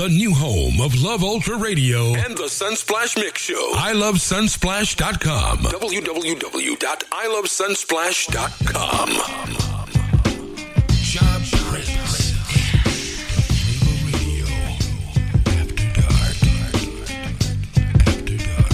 the new home of Love Ultra Radio and the Sunsplash Mix Show. ilovesunsplash.com. www.ilovesunsplash.com. Job Prince. Flavor Radio. After dark. After dark.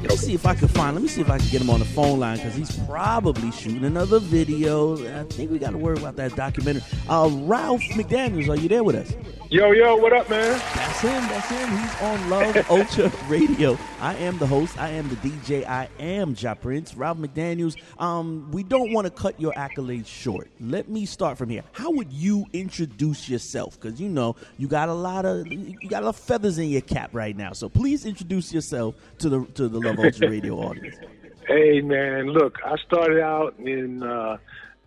Let me see if I can find. Let me see if I can get him on the phone line because he's probably shooting another video. I think we got to worry about that documentary. Uh, Ralph McDaniels, are you there with us? Yo, yo, what up, man? That's him. That's him. He's on Love Ultra Radio. I am the host. I am the DJ. I am Ja Prince. Ralph McDaniels. Um, we don't want to cut your accolades short. Let me start from here. How would you introduce yourself? Because you know you got a lot of you got a lot of feathers in your cap right now. So please introduce yourself to the to the Love Ultra Radio audience. Hey, man, look, I started out in uh,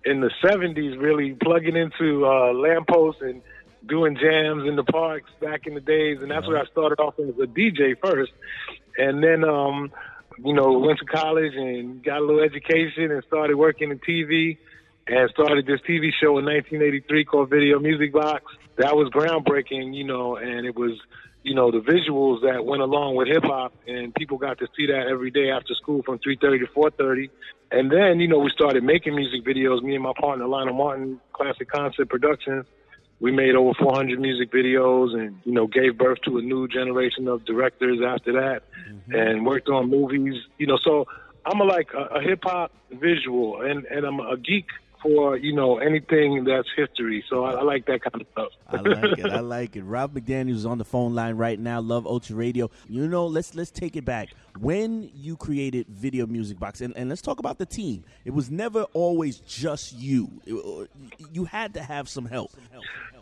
in the '70s, really plugging into uh, lampposts and doing jams in the parks back in the days, and that's where I started off as a DJ first, and then um, you know went to college and got a little education and started working in TV, and started this TV show in 1983 called Video Music Box. That was groundbreaking, you know, and it was you know the visuals that went along with hip hop, and people got to see that every day after school from 3:30 to 4:30. And then you know we started making music videos. Me and my partner Lionel Martin, Classic Concept Productions we made over 400 music videos and you know gave birth to a new generation of directors after that Mm-hmm. and worked on movies you know so i'm a, like a, a hip hop visual and and i'm a geek for you know anything that's history so I, I like that kind of stuff I like it. I like it. Rob McDaniels is on the phone line right now. Love Ultra Radio. You know, let's let's take it back. When you created Video Music Box, and, and let's talk about the team. It was never always just you. It- you had to have some help.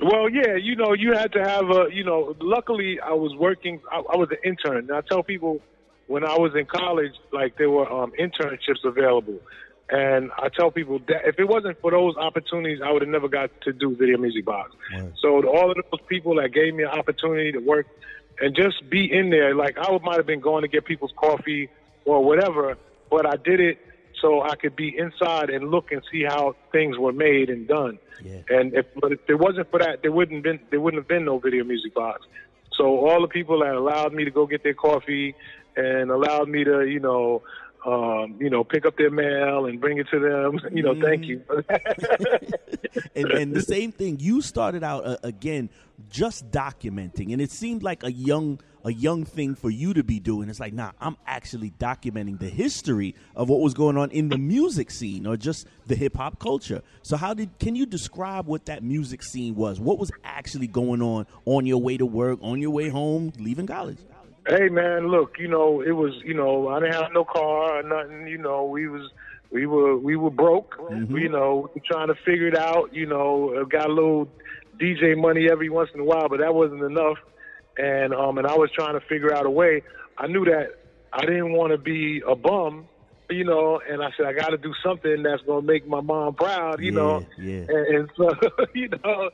Well, yeah, you know, you had to have a, you know, luckily I was working, I, I was an intern. And I tell people when I was in college, like there were um, internships available. And I tell people that if it wasn't for those opportunities, I would have never got to do Video Music Box. So to all of those people that gave me an opportunity to work and just be in there, like I would- might have been going to get people's coffee or whatever, but I did it so I could be inside and look and see how things were made and done. Yeah. And if but if it wasn't for that, there wouldn't been there wouldn't have been no video music box. So all the people that allowed me to go get their coffee and allowed me to, you know, um, you know, pick up their mail and bring it to them, you know, thank you. and, and the same thing, you started out uh, again just documenting, and it seemed like a young a young thing for you to be doing. It's like, nah, I'm actually documenting the history of what was going on in the music scene or just the hip hop culture. So, how did can you describe what that music scene was? What was actually going on on your way to work, on your way home, leaving college? Hey man, look, you know, it was, you know, I didn't have no car or nothing. You know, we was, we were, we were broke. You know, trying to figure it out. You know, got a little DJ money every once in a while, but that wasn't enough. And um, and I was trying to figure out a way. I knew that I didn't want to be a bum. You know, and I said I got to do something that's gonna make my mom proud. You know, yeah. and, and so you know,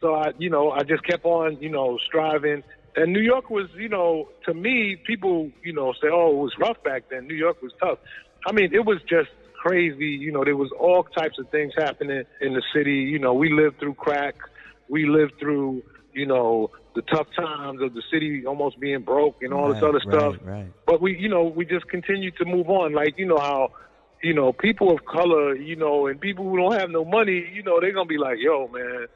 so I, you know, I just kept on, you know, striving. And New York was, you know, to me, people, you know, say, oh, it was rough back then. New York was tough. I mean, it was just crazy. You know, there was all types of things happening in the city. You know, we lived through crack. We lived through, you know, the tough times of the city almost being broke and all this Right, other stuff. right, right. But we, you know, we just continue to move on. Like, you know how, you know, people of color, you know, and people who don't have no money, you know, they're gonna be like, yo, man,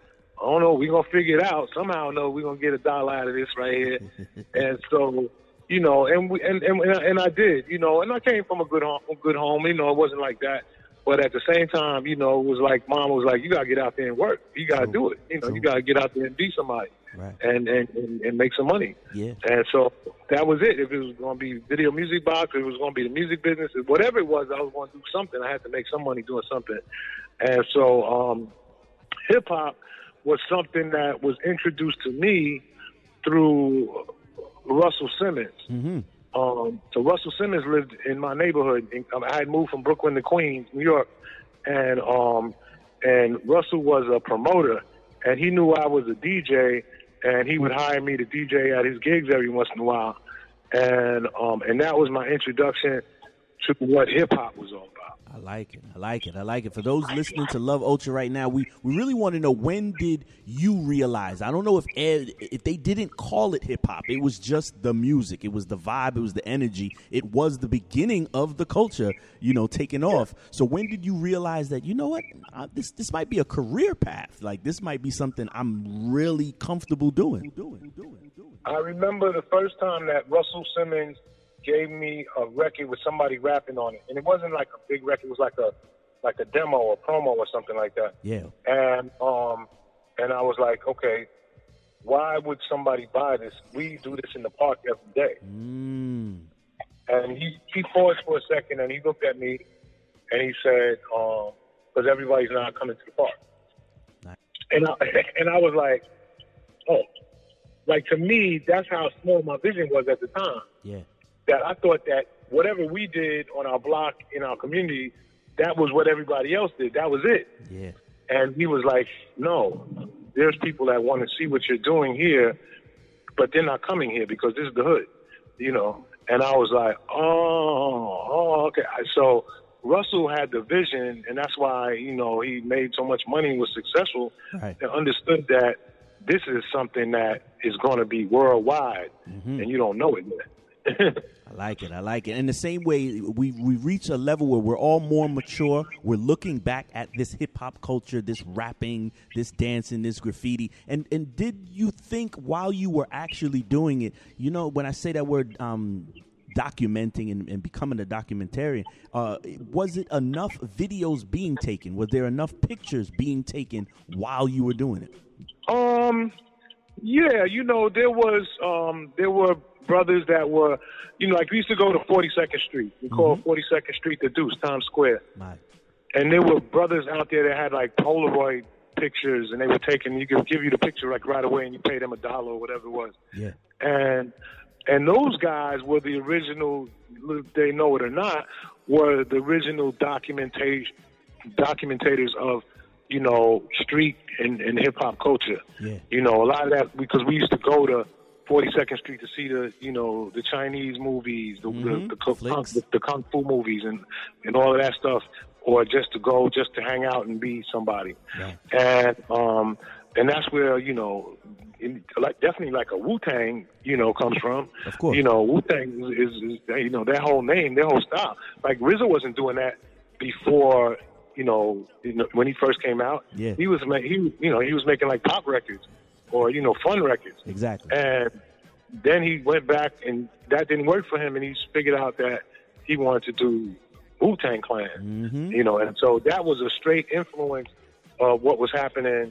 I don't know, we're gonna figure it out. Somehow know we're gonna get a dollar out of this right here. and so, you know, and we and, and and I did, you know, and I came from a good home good home, you know, it wasn't like that. But at the same time, you know, it was like mom was like, You gotta get out there and work. You gotta do it. You know, you gotta get out there and be somebody Right. and, and, and, and make some money. Yeah. And so that was it. If it was going to be video music box, if it was going to be the music business, whatever it was, I was going to do something. I had to make some money doing something. And so um, hip hop was something that was introduced to me through Russell Simmons. Mm-hmm. Um, so Russell Simmons lived in my neighborhood. I had moved from Brooklyn to Queens, New York, and um, and Russell was a promoter, and he knew I was a DJ, and he would hire me to DJ at his gigs every once in a while, and um, and that was my introduction to what hip hop was all about. I I like it. I like it. I like it. For those listening to Love Ultra right now, we, we really want to know when did you realize? I don't know if Ed, if they didn't call it hip hop. It was just the music. It was the vibe. It was the energy. It was the beginning of the culture, you know, taking off. So when did you realize that you know what? Uh, this this might be a career path. Like this might be something I'm really comfortable doing. Doing. Doing. Doing. I remember the first time that Russell Simmons gave me a record with somebody rapping on it, and it wasn't like a big record. It was like a like a demo or promo or something like that. Yeah. And um, and I was like, okay, why would somebody buy this? We do this in the park every day. Mm. And he he paused for a second and he looked at me, and he said, um, because everybody's not coming to the park. Nice. And I and I was like, oh, like to me, that's how small my vision was at the time. Yeah that I thought that whatever we did on our block in our community, that was what everybody else did. That was it. Yeah. And he was like, no, there's people that want to see what you're doing here, but they're not coming here because this is the hood, you know. And I was like, oh, oh, okay. So Russell had the vision, and that's why you know he made so much money and was successful. Right. And understood that this is something that is going to be worldwide, mm-hmm. and you don't know it yet. I like it. I like it. In the same way, we we reach a level where we're all more mature. We're looking back at this hip hop culture, this rapping, this dancing, this graffiti. And and did you think while you were actually doing it, you know, when I say that word, um, documenting and, and, becoming a documentarian, uh, was it enough videos being taken? Was there enough pictures being taken while you were doing it? Um, yeah, you know, there was um, there were brothers that were, you know, like we used to go to 42nd Street. We call mm-hmm. 42nd Street the Deuce, Times Square. Right. And there were brothers out there that had like Polaroid pictures, and they were taking. You could give you the picture like right away, and you pay them a dollar or whatever it was. Yeah. And and those guys were the original. They know it or not, were the original documentation documentators of you know street and, and hip hop culture. Yeah. You know a lot of that because we used to go to 42nd Street to see the you know the Chinese movies, the mm-hmm. the, the, kung, the, the, kung fu movies, and and all of that stuff, or just to go just to hang out and be somebody, and um and that's where you know. In, like definitely like a Wu Tang, you know, comes from. Of course, you know Wu Tang is, is, is you know their whole name, their whole style. Like RZA wasn't doing that before you know, when he first came out, yeah. he was he you know he was making like pop records or you know fun records. Exactly. And then he went back, and that didn't work for him, and he figured out that he wanted to do Wu Tang Clan. Mm-hmm. You know, and so that was a straight influence of what was happening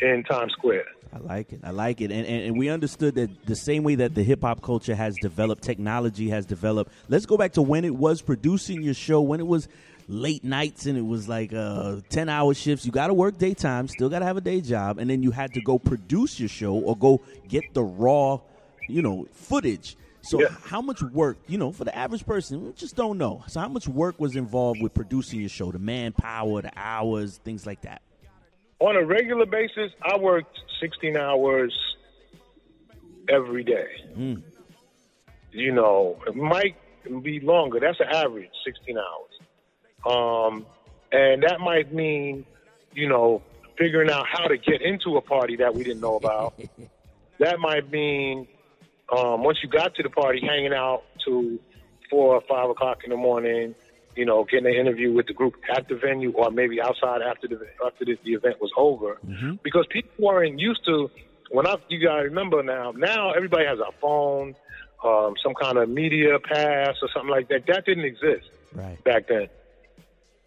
in Times Square. I like it. I like it. And, and, and we understood that the same way that the hip hop culture has developed, technology has developed. Let's go back to when it was producing your show, when it was late nights and it was like uh, 10 hour shifts. You got to work daytime, still got to have a day job. And then you had to go produce your show or go get the raw, you know, footage. So Yeah. how much work, you know, for the average person, we just don't know. So how much work was involved with producing your show, the manpower, the hours, things like that? On a regular basis, I worked 16 hours every day. Mm. You know, it might be longer. That's an average, 16 hours. Um, and that might mean, you know, figuring out how to get into a party that we didn't know about. that might mean um, once you got to the party, hanging out to four or five o'clock in the morning. You know, getting an interview with the group at the venue, or maybe outside after the after the, the event was over, Mhm. because people weren't used to. When I, you gotta remember now. Now everybody has a phone, um, some kind of media pass or something like that. That didn't exist Right. back then.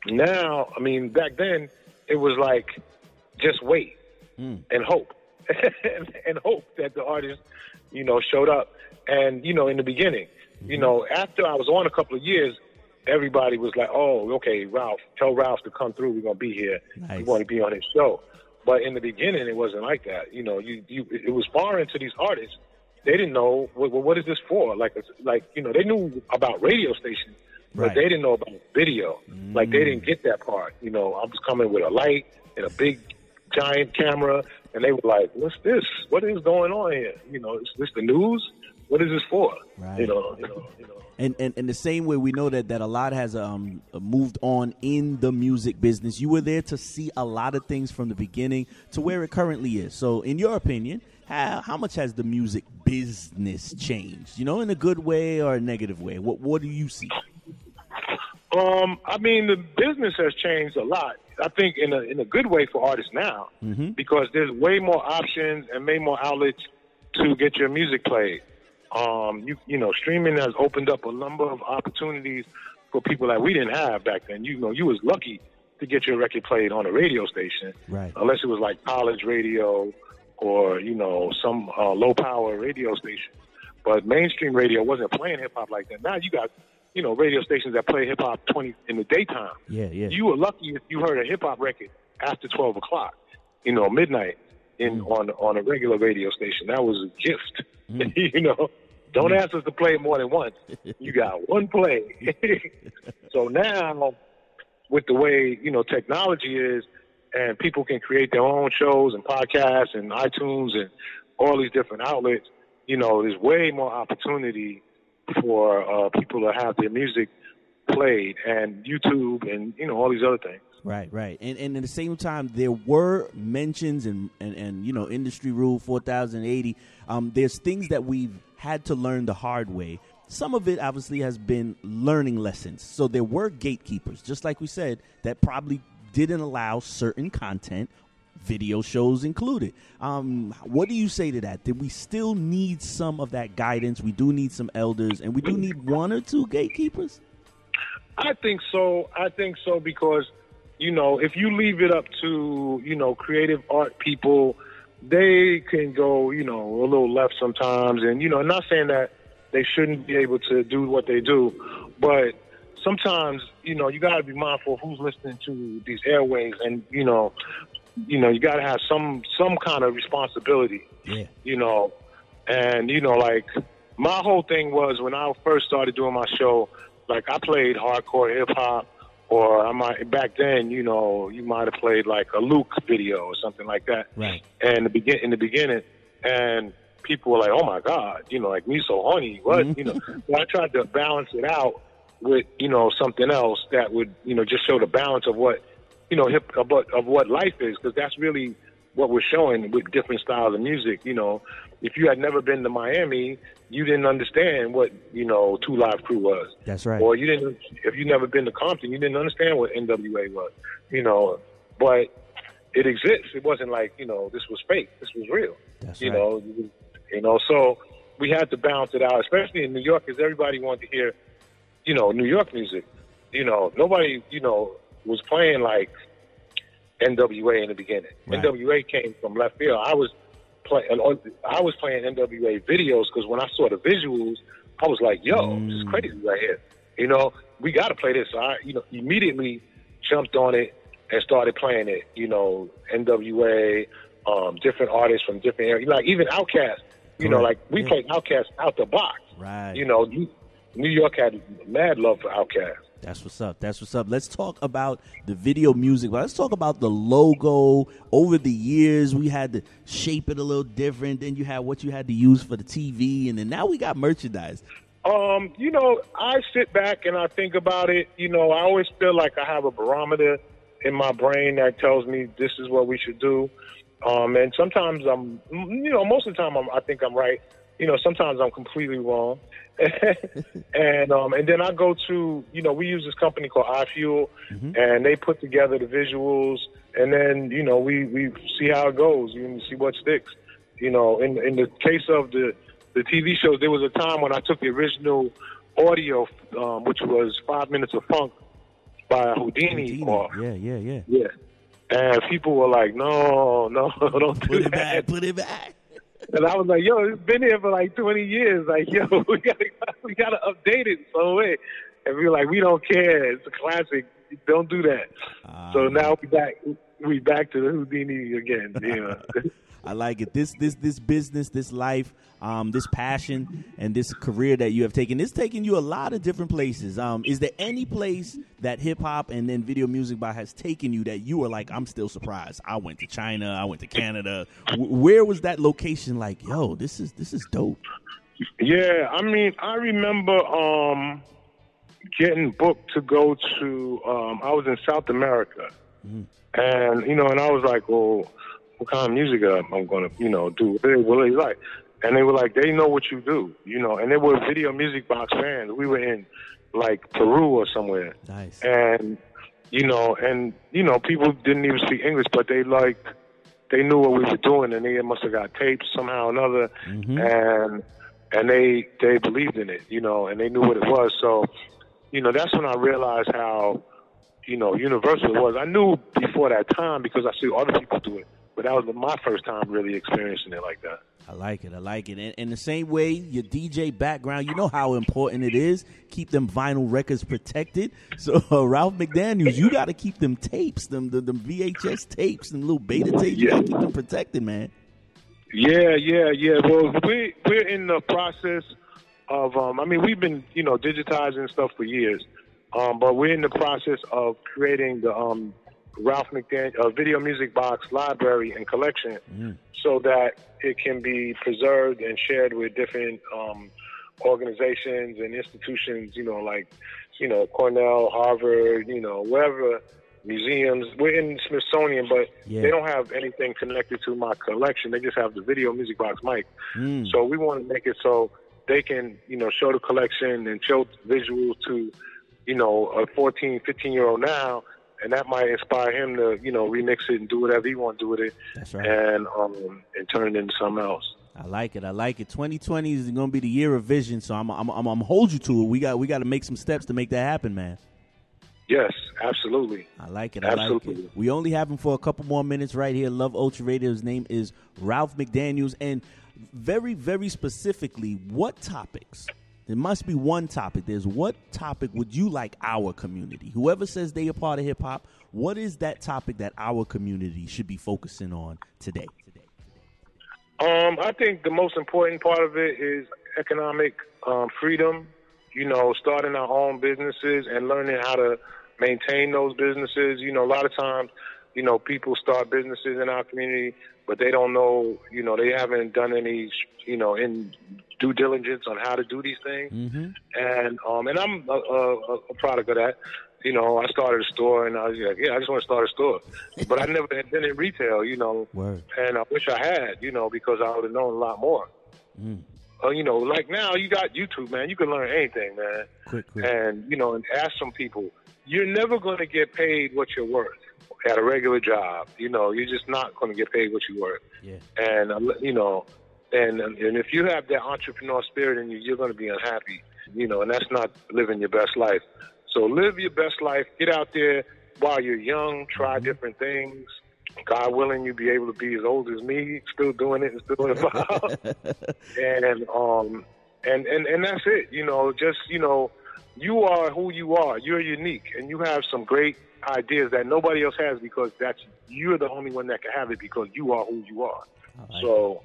Now, I mean, back then it was like just wait Mm. and hope, and hope that the artist, you know, showed up. And you know, in the beginning, you know, after I was on a couple of years, everybody was like, "Oh, okay, Ralph, tell Ralph to come through. We're gonna be here. Nice. We want to be on his show." But in the beginning, it wasn't like that. You know, you, you it was foreign to these artists. They didn't know well, what is this for. Like, like you know, they knew about radio stations, but Right. they didn't know about video. Like they didn't get that part. You know, I was coming with a light and a big giant camera, and they were like, "What's this? What is going on here? You know, is this the news?" what is this for? Right. You know, you know, you know. And, and and the same way we know that that a lot has um moved on in the music business. You were there to see a lot of things from the beginning to where it currently is. So, in your opinion, how how much has the music business changed? You know, in a good way or a negative way? What what do you see? Um, I mean, the business has changed a lot. I think in a in a good way for artists now, mm-hmm. because there's way more options and way more outlets to get your music played. Um, you you know, streaming has opened up a number of opportunities for people that we didn't have back then. You know, you was lucky to get your record played on a radio station, right? Unless it was like college radio or you know some uh, low power radio station. But mainstream radio wasn't playing hip hop like that. Now you got you know radio stations that play hip hop twenty in the daytime. Yeah, yeah. You were lucky if you heard a hip hop record after twelve o'clock, you know, midnight in mm. on on a regular radio station. That was a gift. Mm. you know, don't mm. ask us to play it more than once. You got one play. so now, with the way you know technology is, and people can create their own shows and podcasts and iTunes and all these different outlets. You know, there's way more opportunity for uh, people to have their music played and YouTube and you know all these other things. Right, right, and and at the same time, there were mentions and and, and you know industry rule four thousand eighty. Um, there's things that we've had to learn the hard way. Some of it obviously has been learning lessons. So there were gatekeepers, just like we said, that probably didn't allow certain content, video shows included. Um, what do you say to that? Did we still need some of that guidance? We do need some elders, and we do need one or two gatekeepers. I think so. I think so because you know, if you leave it up to, you know, creative art people, they can go, you know, a little left sometimes. And, you know, I'm not saying that they shouldn't be able to do what they do, but sometimes, you know, you got to be mindful of who's listening to these airways and, you know, you know, you got to have some, some kind of responsibility, yeah. you know, and, you know, like my whole thing was when I first started doing my show, like I played hardcore hip hop, or I might back then, you know, you might have played like a Luke video or something like that. Right. And the begin in the beginning, and people were like, "Oh my God," you know, like me so horny. What mm-hmm. you know? I tried to balance it out with you know something else that would you know just show the balance of what you know hip of of what life is because that's really what we're showing with different styles of music. You know, if you had never been to Miami, you didn't understand what you know Two Live Crew was. That's right. Or you didn't if you never been to Compton, you didn't understand what NWA was. You know, but it exists. It wasn't like you know this was fake. This was real. That's you right. know, you know. So we had to balance it out, especially in New York, because everybody wanted to hear, you know, New York music. You know, nobody, you know, was playing like NWA in the beginning. Right. NWA came from left field. I was playing. I was playing NWA videos because when I saw the visuals, I was like, "Yo, mm. this is mm. crazy right here." You know, we got to play this. So I, you know, immediately jumped on it and started playing it. You know, NWA, um, different artists from different areas. Like even Outkast. You know, like we yeah. played Outkast out the box. Right. You know, New York had mad love for Outkast. That's what's up. That's what's up. Let's talk about the video music. Let's talk about the logo. Over the years, we had to shape it a little different. Then you had what you had to use for the TV, and then now we got merchandise. Um, you know, I sit back and I think about it. You know, I always feel like I have a barometer in my brain that tells me this is what we should do. Um, and sometimes I'm, you know, most of the time I'm, I think I'm right. You know, sometimes I'm completely wrong. and um, and then I go to you know we use this company called iFuel, mm-hmm. and they put together the visuals, and then you know we we see how it goes, you see what sticks. You know, in in the case of the the TV shows, there was a time when I took the original audio, um, which was five minutes of funk by Houdini. Or, yeah, yeah, yeah, yeah. And people were like, "No, no, don't put do it that. back, put it back." And I was like, yo, it's been here for like 20 years. Like, yo, we gotta, we gotta update it some way. And we are like, we don't care. It's a classic. Don't do that. Uh, so now we back, we back to the Houdini again. Know? I like it. This this this business, this life, um, this passion, and this career that you have taken. It's taken you a lot of different places. Um, is there any place that hip hop and then video music by has taken you that you are like, I'm still surprised. I went to China. I went to Canada. W- where was that location? Like, yo, this is this is dope. Yeah, I mean, I remember um, getting booked to go to. Um, I was in South America, mm. and you know, and I was like, "Well, what kind of music I'm going to, you know, do?" What they, what they like, and they were like, "They know what you do," you know, and they were video music box fans. We were in like Peru or somewhere, nice, and you know, and you know, people didn't even speak English, but they like they knew what we were doing, and they must have got tapes somehow or another, mm-hmm. and and they they believed in it, you know, and they knew what it was. So, you know, that's when I realized how, you know, universal it was. I knew before that time because I see other people do it, but that was my first time really experiencing it like that. I like it. I like it. And in the same way, your DJ background, you know how important it is. Keep them vinyl records protected. So uh, Ralph McDaniels, you got to keep them tapes, them the, VHS tapes, and little beta tapes. You got to keep them protected, man. Yeah, yeah, yeah. Well, we we're in the process of. Um, I mean, we've been you know digitizing stuff for years, um, but we're in the process of creating the um, Ralph McDaniel uh, video music box library and collection, mm. so that it can be preserved and shared with different um, organizations and institutions. You know, like you know Cornell, Harvard, you know wherever museums. We're in Smithsonian, but yeah. they don't have anything connected to my collection. They just have the video music box mic. Mm. So we want to make it so they can, you know, show the collection and show visuals to, you know, a 14, 15 year old now. And that might inspire him to, you know, remix it and do whatever he want to do with it. That's right. And um, and turn it into something else. I like it. I like it. 2020 is going to be the year of vision, so I'm I'm I'm, I'm hold you to it. We got we got to make some steps to make that happen, man. Yes, absolutely. I like it. I absolutely. like it. We only have him for a couple more minutes right here. Love Ultra Radio. His name is Ralph McDaniels. And very, very specifically, what topics? There must be one topic. There's what topic would you like our community? Whoever says they are part of hip hop, what is that topic that our community should be focusing on today? Um, I think the most important part of it is economic um, freedom. You know, starting our own businesses and learning how to maintain those businesses. You know, a lot of times, you know, people start businesses in our community, but they don't know, you know, they haven't done any, you know, in due diligence on how to do these things. Mm-hmm. And um, and I'm a, a, a product of that. You know, I started a store, and I was like, yeah, I just want to start a store, but I never had been in retail, you know, Word. and I wish I had, you know, because I would have known a lot more. Mm uh, you know, like now you got YouTube, man. You can learn anything, man. Quick, quick. And you know, and ask some people. You're never going to get paid what you're worth at a regular job. You know, you're just not going to get paid what you're worth. Yeah. And uh, you know, and and if you have that entrepreneur spirit in you, you're going to be unhappy. You know, and that's not living your best life. So live your best life. Get out there while you're young. Try mm-hmm. different things God willing, you'll be able to be as old as me, still doing it and still involved. and um, and and and that's it. You know, just you know, you are who you are. You're unique, and you have some great ideas that nobody else has because that's you're the only one that can have it because you are who you are. So.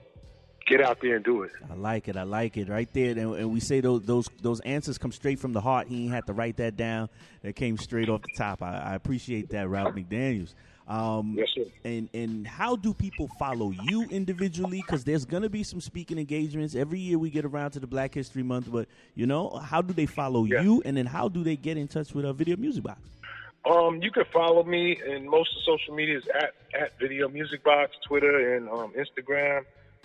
Get out there and do it. I like it. I like it right there. And, and we say those those those answers come straight from the heart. He ain't had to write that down. That came straight off the top. I, I appreciate that, Ralph McDaniels. Um, yes, sir. And and how do people follow you individually? Because there's gonna be some speaking engagements every year. We get around to the Black History Month, but you know, how do they follow yeah. you? And then how do they get in touch with a Video Music Box? Um, you can follow me in most of social media is at at Video Music Box, Twitter and um, Instagram.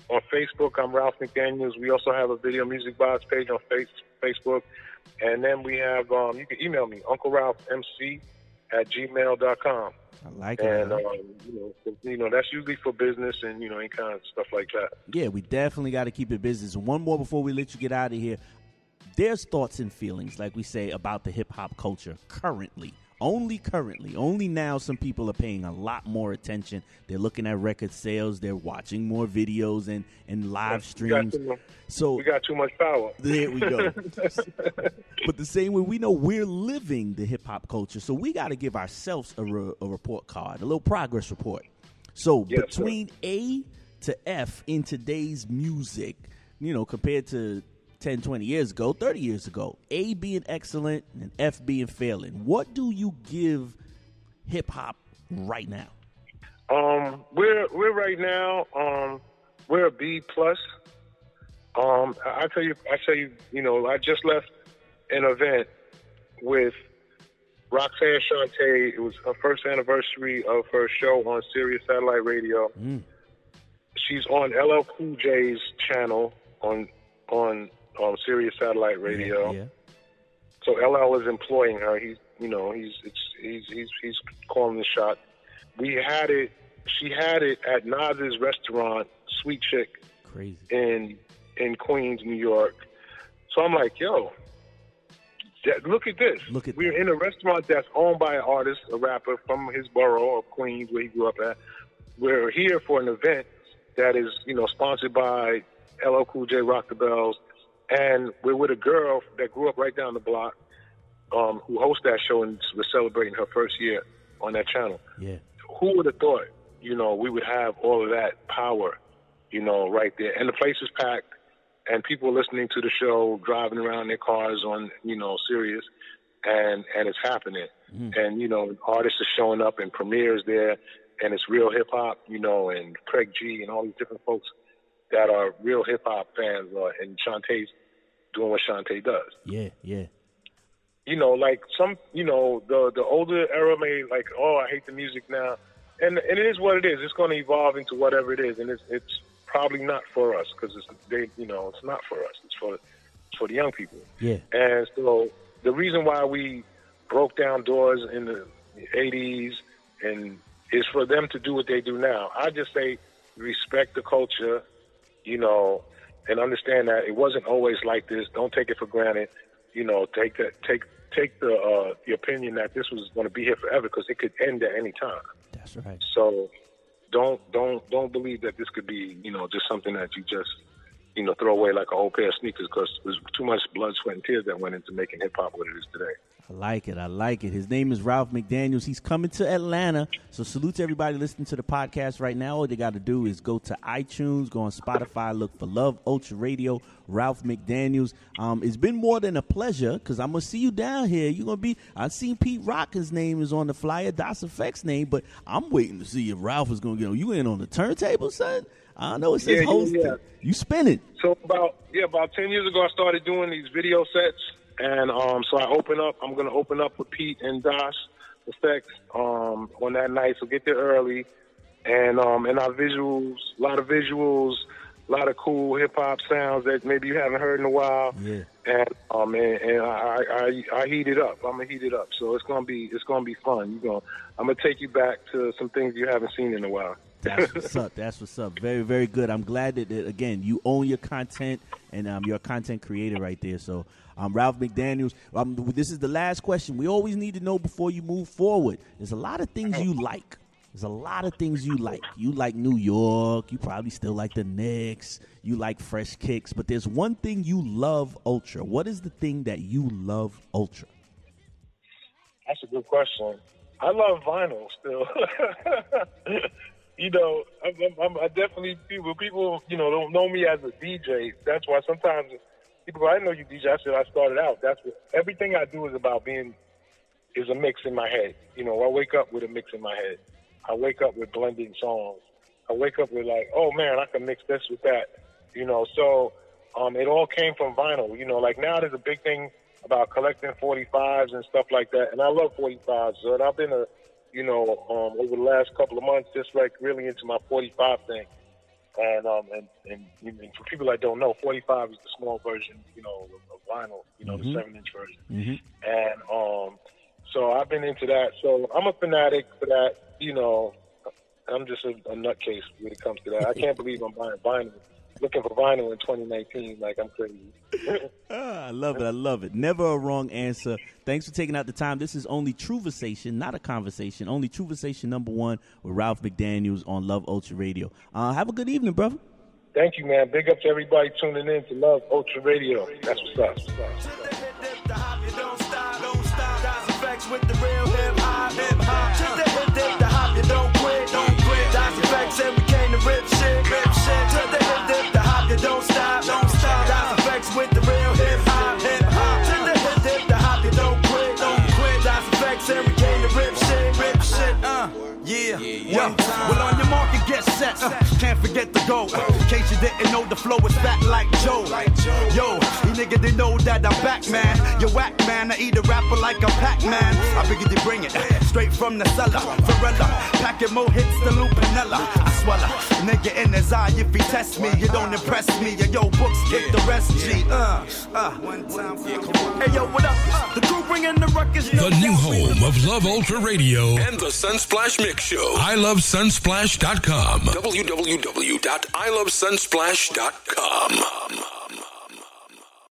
On Facebook, I'm Ralph McDaniels. We also have a Video Music Box page on face, Facebook. And then we have, um, you can email me, Uncle Ralph MC at gmail.com. I like it. And um, you know, you know, that's usually for business and you know, any kind of stuff like that. Yeah, we definitely got to keep it business. One more before we let you get out of here. There's thoughts and feelings, like we say, about the hip hop culture currently. Only currently, only now, some people are paying a lot more attention. They're looking at record sales. They're watching more videos and, and live streams. Much, so we got too much power. There we go. but the same way, we know we're living the hip hop culture, so we got to give ourselves a, re- a, report card, a little progress report. So yes, between sir. A to F in today's music, you know, compared to 10, 20 years ago, 30 years ago. A being excellent and F being failing. What do you give hip hop right now? Um, we're we're right now um, we're a B plus. Um, I tell you, I tell you, you know, I just left an event with Roxanne Shante. It was her first anniversary of her show on Sirius Satellite Radio. Mm. She's on LL Cool J's channel on on um, Sirius Satellite Radio. Yeah, yeah. So LL is employing her. He's you know he's it's, he's he's he's calling the shot. We had it. She had it at Nas's restaurant, Sweet Chick, crazy in in Queens, New York. So I'm like, yo, look at this. Look at We're that. in a restaurant that's owned by an artist, a rapper from his borough of Queens, where he grew up at. We're here for an event that is, you know, sponsored by LL Cool J, Rock the Bells, and we're with a girl that grew up right down the block, um, who hosts that show and was celebrating her first year on that channel. Yeah. Who would have thought, you know, we would have all of that power, you know, right there, and the place is packed and people listening to the show, driving around their cars on, you know, Sirius, and and it's happening. Mm. And you know, artists are showing up and premieres there, and it's real hip hop, you know, and Craig G and all these different folks that are real hip hop fans, and Shante's doing what Shantae does. Yeah, yeah. You know, like some, you know, the the older era may like, oh, I hate the music now, and and it is what it is. It's going to evolve into whatever it is, and it's it's probably not for us because it's they you know it's not for us. It's for it's for the young people. Yeah. And so the reason why we broke down doors in the 80s and is for them to do what they do now. I just say respect the culture, you know, and understand that it wasn't always like this. Don't take it for granted. You know, take that take take the uh, the opinion that this was going to be here forever because it could end at any time. That's right. So don't don't don't believe that this could be you know just something that you just you know throw away like a whole pair of sneakers because there's too much blood, sweat, and tears that went into making hip hop what it is today. I like it. I like it. His name is Ralph McDaniels. He's coming to Atlanta. So salute to everybody listening to the podcast right now. All they got to do is go to iTunes, go on Spotify, look for Love Ultra Radio, Ralph McDaniels. Um, it's been more than a pleasure because I'm gonna see you down here. You're gonna be. I've seen Pete Rock. His name is on the flyer. Das EFX name, but I'm waiting to see if Ralph is gonna get on. You in on the turntable, son? I know it says yeah, hosting. Yeah. You spinning. So about yeah, about ten years ago, I started doing these video sets and um, so I open up. I'm going to open up with Pete and Das EFX um, on that night. So get there early, and um, and our visuals, a lot of visuals, a lot of cool hip hop sounds that maybe you haven't heard in a while. Yeah. And um and, and I, I I heat it up. I'm gonna heat it up. So it's gonna be it's gonna be fun. You going I'm gonna take you back to some things you haven't seen in a while. That's what's up. That's what's up. Very, very good. I'm glad that, that again you own your content and um, you're a content creator right there. So um, Ralph McDaniels. Um, this is the last question. We always need to know before you move forward. There's a lot of things you like. There's a lot of things you like. You like New York. You probably still like the Knicks. You like Fresh Kicks. But there's one thing you love ultra. What is the thing that you love ultra? That's a good question. I love vinyl still. you know, I'm, I'm, I definitely people people you know don't know me as a DJ. That's why sometimes people go, I know you DJ. I said I started out. That's what everything I do is about being is a mix in my head. You know, I wake up with a mix in my head. I wake up with blending songs. I wake up with like, oh man, I can mix this with that. You know, so um, it all came from vinyl. You know, like now there's a big thing about collecting 45s and stuff like that, and I love 45s. So I've been a, you know, um, over the last couple of months, just like really into my 45 thing. And um and, and, and for people that don't know, 45 is the small version, you know, of, vinyl, you know, mm-hmm. the seven inch version. Mm-hmm. And um, so I've been into that. So I'm a fanatic for that. You know, I'm just a, a nutcase when it comes to that. I can't believe I'm buying vinyl looking for vinyl in 2019 like I'm crazy. ah, I love it. I love it. Never a wrong answer. Thanks for taking out the time. This is only Truvasation, not a conversation. Only Truvasation number one with Ralph McDaniels on Love Ultra Radio. Uh, have a good evening, brother. Thank you, man. Big up to everybody tuning in to Love Ultra Radio. That's what's up. What's up. What's up. Can't forget the goal. Uh, in case you didn't know, the flow is fat like Joe. figure they know that I'm back, man. You whack, man. I eat a rapper like a Pac-Man. I figured they bring it straight from the cellar. Varela, packing more hits than Lou Piniella. I swallow, nigga in his eye if he test me. You don't impress me. Yo, books kick the rest, G. Uh, uh. Hey, yo, what up? The crew bringing the ruckus. The new home of Love Ultra Radio and the Sunsplash Mix Show. I love sunsplash.com. www.ilovesunsplash.com.